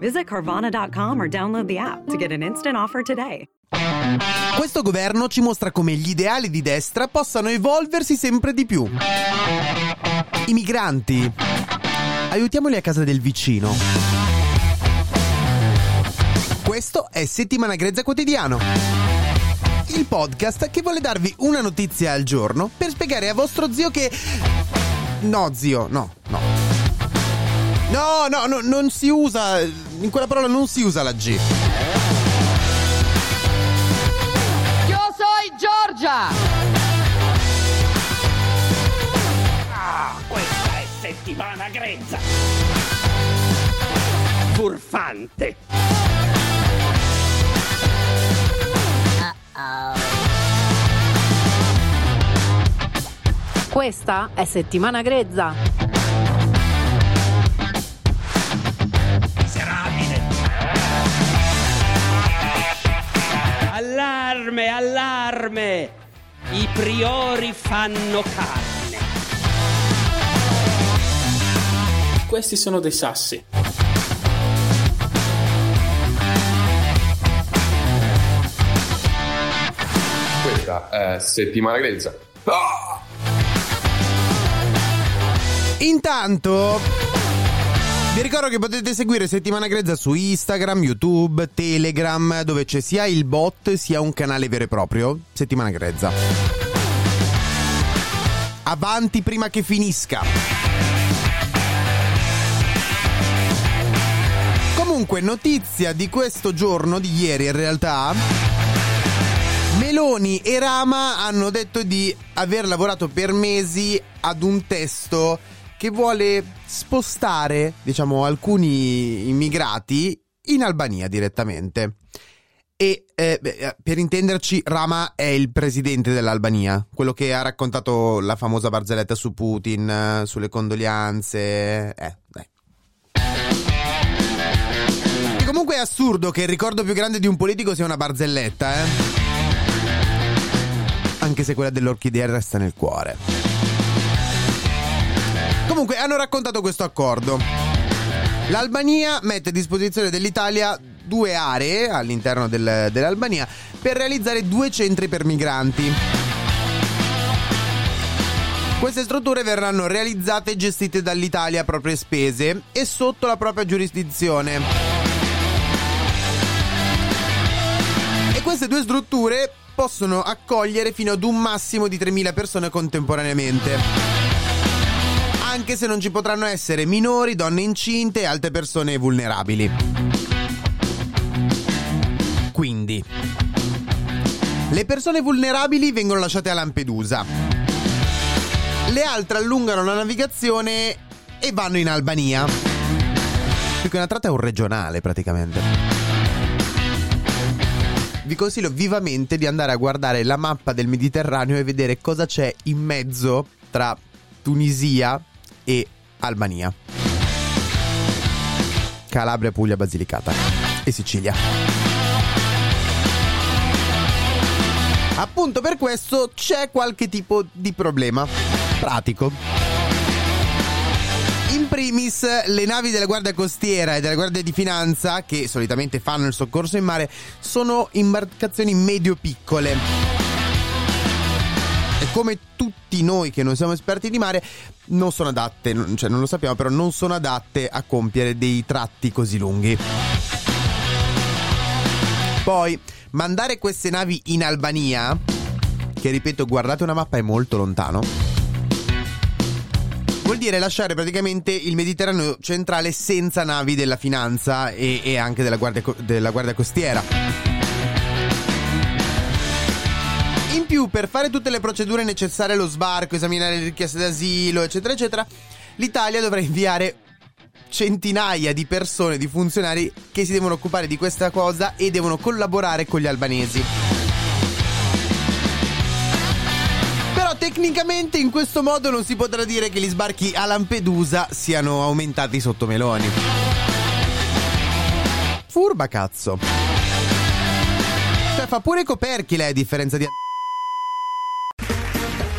Visit Carvana.com or download the app to get an instant offer today. Questo governo ci mostra come gli ideali di destra possano evolversi sempre di più. I migranti. Aiutiamoli a casa del vicino. Questo è Settimana Grezza Quotidiano. Il podcast che vuole darvi una notizia al giorno per spiegare a vostro zio che... No, zio, no, no. No, no, no, non si usa... In quella parola non si usa la G. Io sono Giorgia! Ah, questa è settimana grezza! Furfante! Questa è settimana grezza. I priori fanno carne. Questi sono dei sassi. Questa è settimana grezza. Ah! Intanto vi ricordo che potete seguire Settimana Grezza su Instagram, YouTube, Telegram, dove c'è sia il bot sia un canale vero e proprio. Settimana Grezza. Avanti prima che finisca. Comunque, notizia di questo giorno, di ieri in realtà. Meloni e Rama hanno detto di aver lavorato per mesi ad un testo che vuole spostare, diciamo, alcuni immigrati in Albania direttamente. E eh, beh, per intenderci, Rama è il presidente dell'Albania, quello che ha raccontato la famosa barzelletta su Putin, sulle condoglianze. Eh, dai. E comunque è assurdo che il ricordo più grande di un politico sia una barzelletta, eh? Anche se quella dell'orchidea resta nel cuore. Comunque hanno raccontato questo accordo. L'Albania mette a disposizione dell'Italia due aree all'interno del, dell'Albania per realizzare due centri per migranti. Queste strutture verranno realizzate e gestite dall'Italia a proprie spese e sotto la propria giurisdizione. E queste due strutture possono accogliere fino ad un massimo di 3.000 persone contemporaneamente anche se non ci potranno essere minori, donne incinte e altre persone vulnerabili. Quindi, le persone vulnerabili vengono lasciate a Lampedusa. Le altre allungano la navigazione e vanno in Albania. Più che una tratta è un regionale praticamente. Vi consiglio vivamente di andare a guardare la mappa del Mediterraneo e vedere cosa c'è in mezzo tra Tunisia, e Albania. Calabria, Puglia, Basilicata e Sicilia. Appunto per questo c'è qualche tipo di problema pratico. In primis, le navi della Guardia Costiera e della Guardia di Finanza, che solitamente fanno il soccorso in mare, sono imbarcazioni medio-piccole come tutti noi che non siamo esperti di mare non sono adatte, cioè non lo sappiamo, però non sono adatte a compiere dei tratti così lunghi. Poi mandare queste navi in Albania, che ripeto, guardate una mappa è molto lontano. Vuol dire lasciare praticamente il Mediterraneo centrale senza navi della finanza e, e anche della guardia, della guardia costiera. Più, per fare tutte le procedure necessarie allo sbarco, esaminare le richieste d'asilo, eccetera, eccetera, l'Italia dovrà inviare centinaia di persone, di funzionari che si devono occupare di questa cosa e devono collaborare con gli albanesi. Però tecnicamente in questo modo non si potrà dire che gli sbarchi a Lampedusa siano aumentati sotto Meloni. Furba cazzo. Cioè fa pure Coperchi lei a differenza di...